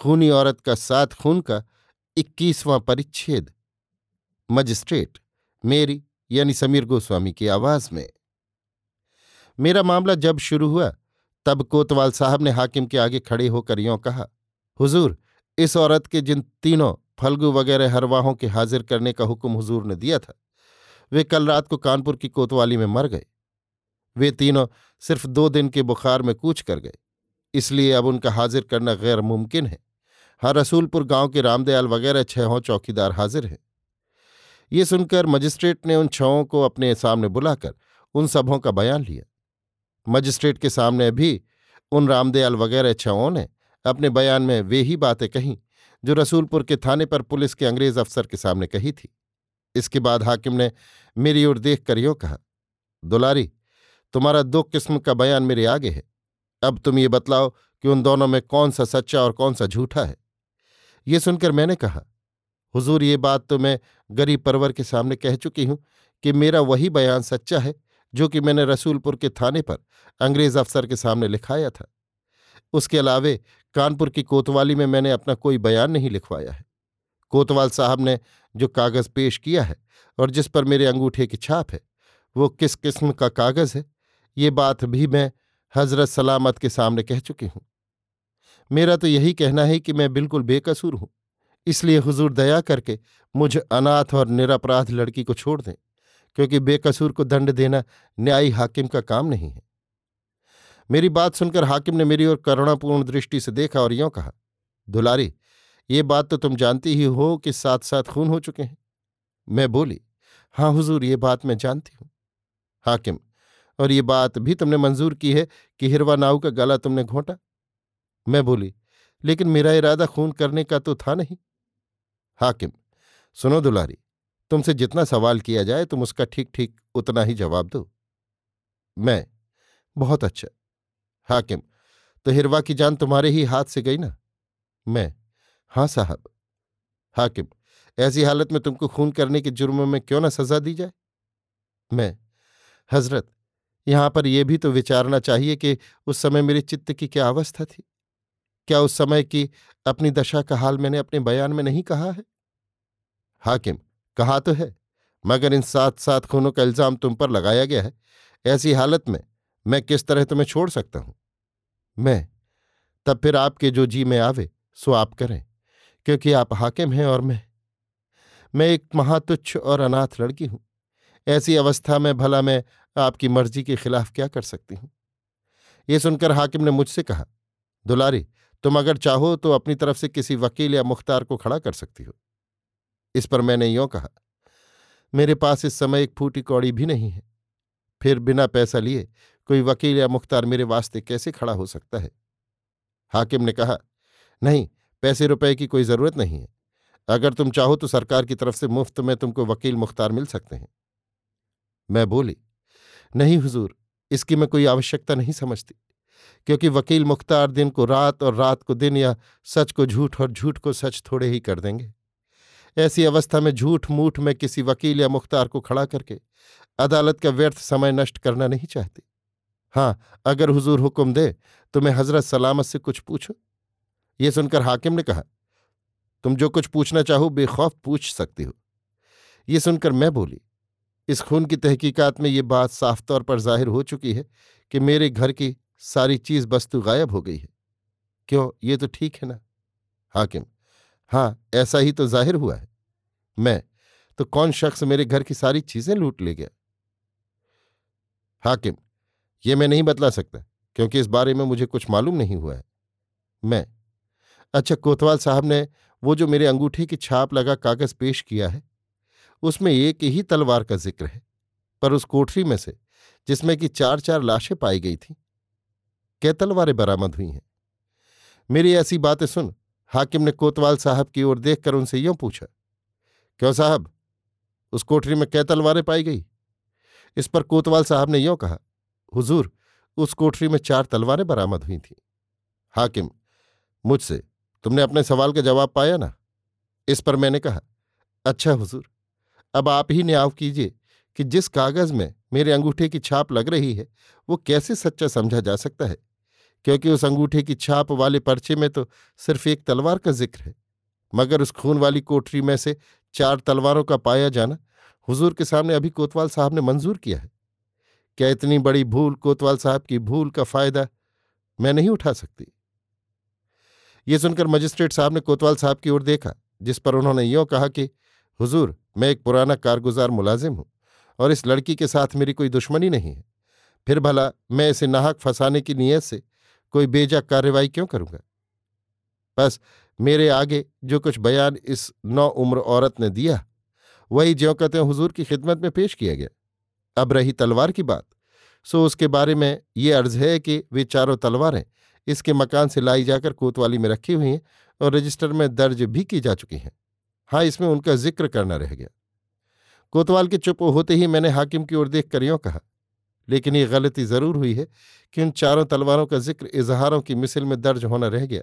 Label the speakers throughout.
Speaker 1: खूनी औरत का सात खून का इक्कीसवां परिच्छेद। मजिस्ट्रेट, मेरी यानी समीर गोस्वामी की आवाज़ में। मेरा मामला जब शुरू हुआ, तब कोतवाल साहब ने हाकिम के आगे खड़े होकर यों कहा, हुजूर, इस औरत के जिन तीनों फलगू वगैरह हरवाहों के हाजिर करने का हुक्म हुजूर ने दिया था, वे कल रात को कानपुर की कोतवाली में मर गए। वे तीनों सिर्फ़ दो दिन के बुखार में कूच कर गए, इसलिए अब उनका हाजिर करना गैर मुमकिन है। हाँ रसूलपुर गाँव के रामदयाल वगैरह छहों चौकीदार हाजिर हैं। ये सुनकर मजिस्ट्रेट ने उन छहों को अपने सामने बुलाकर उन सबों का बयान लिया। मजिस्ट्रेट के सामने भी उन रामदयाल वगैरह छहों ने अपने बयान में वे ही बातें कहीं जो रसूलपुर के थाने पर पुलिस के अंग्रेज़ अफसर के सामने कही थी। इसके बाद हाकिम ने मेरी ओर देख कर यूँ कहा, दुलारी, तुम्हारा दो किस्म का बयान मेरे आगे है। अब तुम ये बतलाओ कि उन दोनों में कौन सा सच्चा और कौन सा झूठा है। ये सुनकर मैंने कहा, हुजूर, ये बात तो मैं गरीब परवर के सामने कह चुकी हूँ कि मेरा वही बयान सच्चा है, जो कि मैंने रसूलपुर के थाने पर अंग्रेज़ अफसर के सामने लिखाया था। उसके अलावे कानपुर की कोतवाली में मैंने अपना कोई बयान नहीं लिखवाया है। कोतवाल साहब ने जो कागज़ पेश किया है और जिस पर मेरे अंगूठे की छाप है, वो किस किस्म का कागज़ है, ये बात भी मैं हज़रत सलामत के सामने कह चुकी हूँ। मेरा तो यही कहना है कि मैं बिल्कुल बेकसूर हूँ। इसलिए हुजूर दया करके मुझ अनाथ और निरपराध लड़की को छोड़ दें, क्योंकि बेकसूर को दंड देना न्यायी हाकिम का काम नहीं है। मेरी बात सुनकर हाकिम ने मेरी ओर करुणापूर्ण दृष्टि से देखा और यों कहा, दुलारी, ये बात तो तुम जानती ही हो कि साथ साथ खून हो चुके हैं। मैं बोली हाँ हुजूर, ये बात मैं जानती हूँ। हाकिम, और ये बात भी तुमने मंजूर की है कि हिरवा नाव का गला तुमने घोंटा? मैं बोली, लेकिन मेरा इरादा खून करने का तो था नहीं। हाकिम, सुनो दुलारी, तुमसे जितना सवाल किया जाए तुम उसका ठीक ठीक उतना ही जवाब दो। मैं? बहुत अच्छा। हाकिम तो हिरवा की जान तुम्हारे ही हाथ से गई ना? मैं? हाँ साहब। हाकिम, ऐसी हालत में तुमको खून करने के जुर्म में क्यों ना सजा दी जाए? मैं? हज़रत, यहाँ पर यह भी तो विचारना चाहिए कि उस समय मेरे चित्त की क्या अवस्था थी? क्या उस समय की अपनी दशा का हाल मैंने अपने बयान में नहीं कहा है? हाकिम, कहा तो है, मगर इन सात सात खूनों का इल्ज़ाम तुम पर लगाया गया है। ऐसी हालत में मैं किस तरह तुम्हें छोड़ सकता हूँ? मैं? तब फिर आपके जो जी में आवे, सो आप करें, क्योंकि आप हाकिम हैं और मैं। मैं एक महातुच्छ और अनाथ लड़की हूँ। ऐसी अवस्था में भला मैं आपकी मर्ज़ी के खिलाफ क्या कर सकती हूँ? ये सुनकर हाकिम ने मुझसे कहा, दुलारी तुम अगर चाहो तो अपनी तरफ़ से किसी वकील या मुख्तार को खड़ा कर सकती हो। इस पर मैंने यों कहा, मेरे पास इस समय एक फूटी कौड़ी भी नहीं है। फिर बिना पैसा लिए कोई वकील या मुख्तार मेरे वास्ते कैसे खड़ा हो सकता है? हाकिम ने कहा, नहीं, पैसे रुपए की कोई ज़रूरत नहीं है। अगर तुम चाहो तो सरकार की तरफ़ से मुफ़्त में तुमको वकील मुख्तार मिल सकते हैं। मैं बोली, नहीं हुजूर, इसकी मैं कोई आवश्यकता नहीं समझती। क्योंकि वकील मुख्तार दिन को रात और रात को दिन या सच को झूठ और झूठ को सच थोड़े ही कर देंगे। ऐसी अवस्था में झूठ मूठ में किसी वकील या मुख्तार को खड़ा करके अदालत का व्यर्थ समय नष्ट करना नहीं चाहती। हाँ अगर हुजूर हुक्म दे तो मैं हज़रत सलामत से कुछ पूछूँ? ये सुनकर हाकिम ने कहा, तुम जो कुछ पूछना चाहो, बेखौफ पूछ सकती हो। ये सुनकर मैं बोली, इस खून की तहकीकात में ये बात साफ़ तौर पर ज़ाहिर हो चुकी है कि मेरे घर की सारी चीज़ वस्तु गायब हो गई है। क्यों? ये तो ठीक है ना? हाकिम,
Speaker 2: हाँ, ऐसा ही तो ज़ाहिर हुआ है। मैं तो कौन शख्स मेरे घर की सारी चीज़ें लूट ले गया? हाकिम, ये मैं नहीं बतला सकता, क्योंकि इस बारे में मुझे कुछ मालूम नहीं हुआ है। मैं अच्छा कोतवाल साहब ने वो जो मेरे अंगूठे की छाप लगा कागज़ पेश किया है, उसमें एक ही तलवार का ज़िक्र है, पर उस कोठरी में से, जिसमें कि चार चार लाशें पाई गई थीं। कै तलवारें बरामद हुई हैं। मेरी ऐसी बातें सुन, हाकिम ने कोतवाल साहब की ओर देखकर उनसे यूँ पूछा, क्यों साहब? उस कोठरी में कै तलवारें पाई गई इस पर कोतवाल साहब ने यों कहा, हुजूर, उस कोठरी में चार तलवारें बरामद हुई थीं। हाकिम, मुझसे, तुमने अपने सवाल का जवाब पाया ना? इस पर मैंने कहा अच्छा हुजूर, अब आप ही न्याव कीजिए कि जिस कागज़ में मेरे अंगूठे की छाप लग रही है, वो कैसे सच्चा समझा जा सकता है? क्योंकि उस अंगूठे की छाप वाले पर्चे में तो सिर्फ़ एक तलवार का ज़िक्र है। मगर उस खून वाली कोठरी में से चार तलवारों का पाया जाना हुजूर के सामने अभी कोतवाल साहब ने मंजूर किया है। क्या इतनी बड़ी भूल कोतवाल साहब की भूल का फ़ायदा मैं नहीं उठा सकती? ये सुनकर मजिस्ट्रेट साहब ने कोतवाल साहब की ओर देखा, जिस पर उन्होंने यों कहा कि, हुजूर, मैं एक पुराना कारगुजार मुलाजिम हूँ और इस लड़की के साथ मेरी कोई दुश्मनी नहीं है। फिर भला मैं इसे नाहक फंसाने की नीयत से कोई बेजा कार्रवाई क्यों करूँगा? बस, मेरे आगे जो कुछ बयान इस नौ उम्र औरत ने दिया, वही ज्यों कहते हुजूर की खिदमत में पेश किया गया। अब रही तलवार की बात, सो उसके बारे में ये अर्ज़ है कि वे चारों तलवारें इसके मकान से लाई जाकर कोतवाली में रखी हुई हैं और रजिस्टर में दर्ज भी की जा चुकी हैं। हाँ इसमें उनका ज़िक्र करना रह गया। कोतवाल के चुप होते ही मैंने हाकिम की ओर देख कर यूँ कहा लेकिन ये गलती ज़रूर हुई है कि उन चारों तलवारों का ज़िक्र इजहारों की मिसल में दर्ज होना रह गया,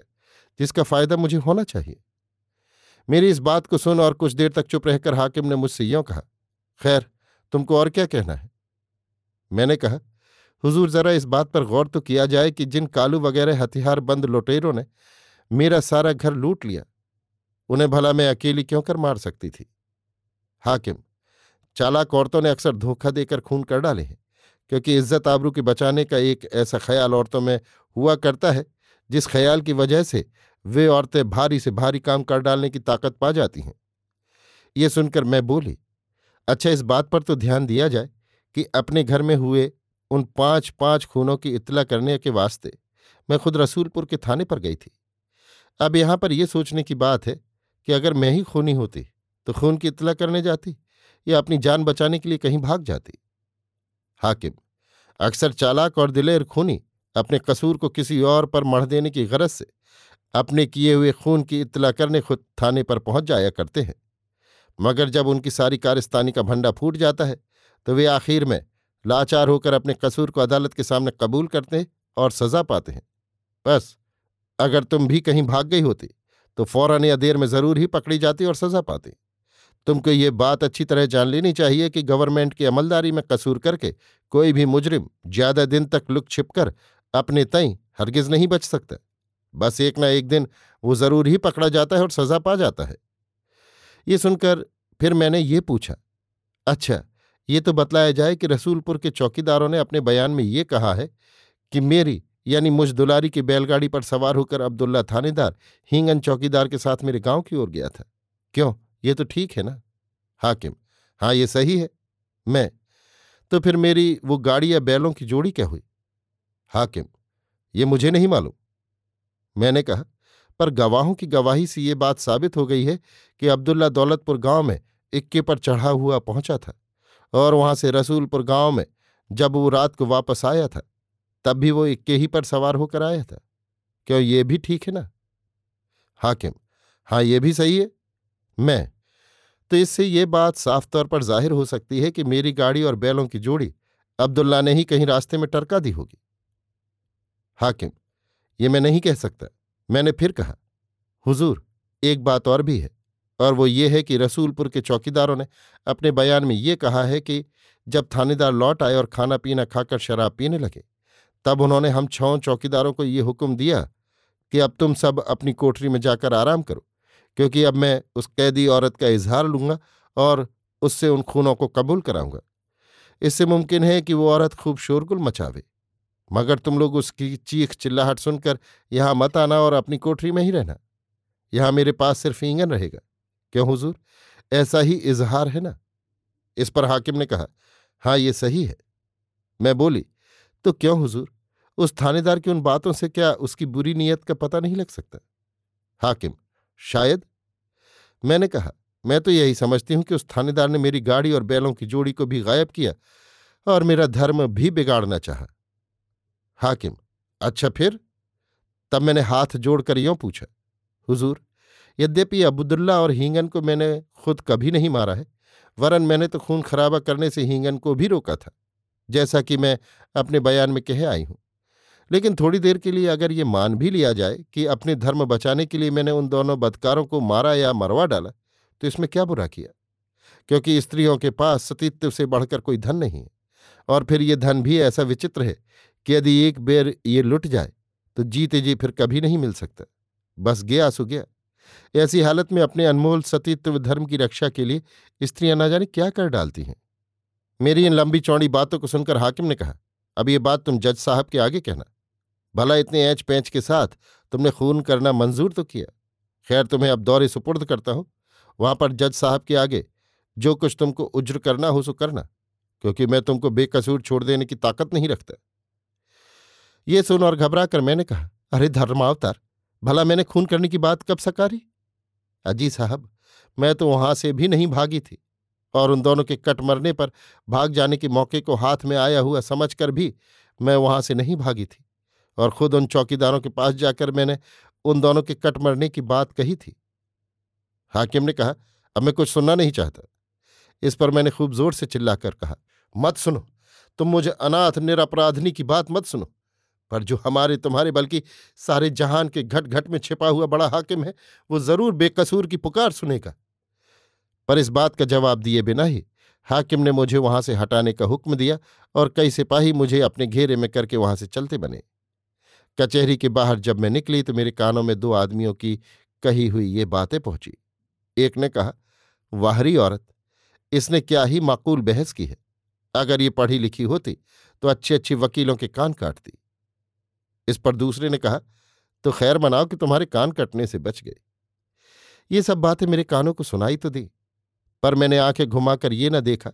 Speaker 2: जिसका फ़ायदा मुझे होना चाहिए। मेरी इस बात को सुन और कुछ देर तक चुप रहकर हाकिम ने मुझसे यूँ कहा, खैर, तुमको और क्या कहना है? मैंने कहा, हुजूर, जरा इस बात पर गौर तो किया जाए कि जिन कालू वगैरह हथियार बंद लुटेरों ने मेरा सारा घर लूट लिया, उन्हें भला मैं अकेली क्यों कर मार सकती थी? हाकिम, चालाक औरतों ने अक्सर धोखा देकर खून कर डाले हैं। क्योंकि इज़्ज़त आबरू के बचाने का एक ऐसा ख्याल औरतों में हुआ करता है, जिस ख्याल की वजह से वे औरतें भारी से भारी काम कर डालने की ताकत पा जाती हैं। ये सुनकर मैं बोली अच्छा इस बात पर तो ध्यान दिया जाए कि अपने घर में हुए उन पाँच पाँच खूनों की इतला करने के वास्ते मैं खुद रसूलपुर के थाने पर गई थी। अब यहाँ पर यह सोचने की बात है कि अगर मैं ही खूनी होती तो खून की इतला करने जाती या अपनी जान बचाने के लिए कहीं भाग जाती? हाकिम, अक्सर चालाक और दिलेर खूनी अपने कसूर को किसी और पर मढ़ देने की गरज से अपने किए हुए खून की इतला करने खुद थाने पर पहुँच जाया करते हैं। मगर जब उनकी सारी कारिस्तानी का भंडा फूट जाता है तो वे आखिर में लाचार होकर अपने कसूर को अदालत के सामने कबूल करते हैं और सजा पाते हैं। बस, अगर तुम भी कहीं भाग गई होती तो फ़ौरन या देर में ज़रूर ही पकड़ी जाती और सजा पाती। तुमको ये बात अच्छी तरह जान लेनी चाहिए कि गवर्नमेंट की अमलदारी में कसूर करके कोई भी मुजरिम ज़्यादा दिन तक लुक छिपकर अपने तई हरगिज नहीं बच सकता। बस एक ना एक दिन वो ज़रूर ही पकड़ा जाता है और सजा पा जाता है। ये सुनकर फिर मैंने ये पूछा अच्छा ये तो बतलाया जाए कि रसूलपुर के चौकीदारों ने अपने बयान में ये कहा है कि मेरी, यानी मुझ दुलारी की बैलगाड़ी पर सवार होकर अब्दुल्ला थानेदार, हींगन चौकीदार के साथ मेरे गाँव की ओर गया था। क्यों? ये तो ठीक है ना? हाकिम हाँ ये सही है, मैं। तो फिर मेरी वो गाड़ी या बैलों की जोड़ी क्या हुई? हाकिम, ये मुझे नहीं मालूम। मैंने कहा, पर गवाहों की गवाही से ये बात साबित हो गई है कि अब्दुल्ला दौलतपुर गाँव में इक्के पर चढ़ा हुआ पहुँचा था और वहाँ से रसूलपुर गाँव में जब वो रात को वापस आया था, तब भी वो इक्के ही पर सवार होकर आया था। क्यों, ये भी ठीक है ना? हाकिम हाँ ये भी सही है, मैं तो इससे ये बात साफ़ तौर पर ज़ाहिर हो सकती है कि मेरी गाड़ी और बैलों की जोड़ी अब्दुल्ला ने ही कहीं रास्ते में टरका दी होगी। हाकिम, ये मैं नहीं कह सकता। मैंने फिर कहा, हुजूर, एक बात और भी है, और वो ये है कि रसूलपुर के चौकीदारों ने अपने बयान में ये कहा है कि जब थानेदार लौट आए और खाना पीना खाकर शराब पीने लगे, तब उन्होंने हम छौ चौकीदारों को ये हुक्म दिया कि अब तुम सब अपनी कोठरी में जाकर आराम करो। क्योंकि अब मैं उस कैदी औरत का इजहार लूँगा और उससे उन खूनों को कबूल कराऊँगा। इससे मुमकिन है कि वो औरत खूब शोरगुल मचावे। मगर तुम लोग उसकी चीख चिल्लाहट सुनकर यहाँ मत आना और अपनी कोठरी में ही रहना। यहाँ मेरे पास सिर्फ़ ईंगन रहेगा। क्यों हुजूर? ऐसा ही इजहार है ना? इस पर हाकिम ने कहा हाँ ये सही है। मैं बोली तो क्यों हुजूर? उस थानेदार की उन बातों से क्या उसकी बुरी नीयत का पता नहीं लग सकता? हाकिम शायद? मैंने कहा, मैं तो यही समझती हूँ कि उस थानेदार ने मेरी गाड़ी और बैलों की जोड़ी को भी गायब किया और मेरा धर्म भी बिगाड़ना चाहा। हाकिम अच्छा फिर? तब मैंने हाथ जोड़कर यों पूछा, हुजूर, यद्यपि अबुदुल्ला और हींगन को मैंने खुद कभी नहीं मारा है, वरन मैंने तो खून खराबा करने से हींगन को भी रोका था, जैसा कि मैं अपने बयान में कह आई हूँ। लेकिन थोड़ी देर के लिए अगर ये मान भी लिया जाए कि अपने धर्म बचाने के लिए मैंने उन दोनों बदकारों को मारा या मरवा डाला तो इसमें क्या बुरा किया? क्योंकि स्त्रियों के पास सतीत्व से बढ़कर कोई धन नहीं है, और फिर ये धन भी ऐसा विचित्र है कि यदि एक बेर ये लुट जाए तो जीते जी फिर कभी नहीं मिल सकता। बस गया सो गया। ऐसी हालत में अपने अनमोल सतीत्व धर्म की रक्षा के लिए स्त्रियाँ ना जाने क्या कर डालती हैं। मेरी इन लंबी चौड़ी बातों को सुनकर हाकिम ने कहा, अब ये बात तुम जज साहब के आगे कहना। भला इतने ऐच पैंच के साथ तुमने खून करना मंजूर तो किया? खैर, तुम्हें अब दौरे सुपुर्द करता हूँ। वहाँ पर जज साहब के आगे, जो कुछ तुमको उज्र करना हो सो करना, क्योंकि मैं तुमको बेकसूर छोड़ देने की ताकत नहीं रखता। ये सुन और घबरा कर मैंने कहा, अरे धर्मावतार, भला मैंने खून करने की बात कब सकारी? अजी साहब, मैं तो वहाँ से भी नहीं भागी थी, और उन दोनों के कट मरने पर भाग जाने के मौके को हाथ में आया हुआ समझकर भी मैं वहाँ से नहीं भागी थी। और खुद उन चौकीदारों के पास जाकर मैंने उन दोनों के कट मरने की बात कही थी। हाकिम ने कहा, अब मैं कुछ सुनना नहीं चाहता। इस पर मैंने खूब ज़ोर से चिल्लाकर कहा, मत सुनो, तुम मुझे अनाथ निरपराधनी की बात मत सुनो, पर जो हमारे तुम्हारे बल्कि सारे जहान के घट घट में छिपा हुआ बड़ा हाकिम है, वो ज़रूर बेकसूर की पुकार सुनेगा। पर इस बात का जवाब दिए बिना ही हाकिम ने मुझे वहाँ से हटाने का हुक्म दिया और कई सिपाही मुझे अपने घेरे में करके वहाँ से चलते बने। कचहरी के बाहर जब मैं निकली तो मेरे कानों में दो आदमियों की कही हुई ये बातें पहुँची। एक ने कहा, वाहरी औरत, इसने क्या ही माकूल बहस की है? अगर ये पढ़ी लिखी होती तो अच्छे अच्छे वकीलों के कान काटती। इस पर दूसरे ने कहा तो खैर मनाओ कि तुम्हारे कान कटने से बच गए। ये सब बातें मेरे कानों को सुनाई तो दी, पर मैंने आँखें घुमाकर ये न देखा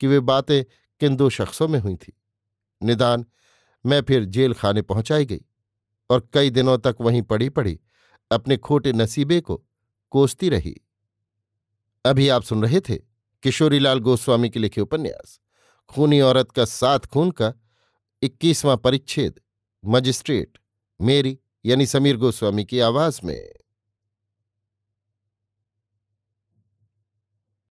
Speaker 2: कि वे बातें किन दो शख्सों में हुई थी। निदान, मैं फिर जेल खाने पहुंचाई गई। और कई दिनों तक वहीं पड़ी पड़ी, अपने खोटे नसीबे को कोसती रही। अभी आप सुन रहे थे किशोरीलाल गोस्वामी के लिखे उपन्यास, खूनी औरत का सात खून का इक्कीसवां परिच्छेद, मजिस्ट्रेट, मेरी यानी समीर गोस्वामी की आवाज़ में।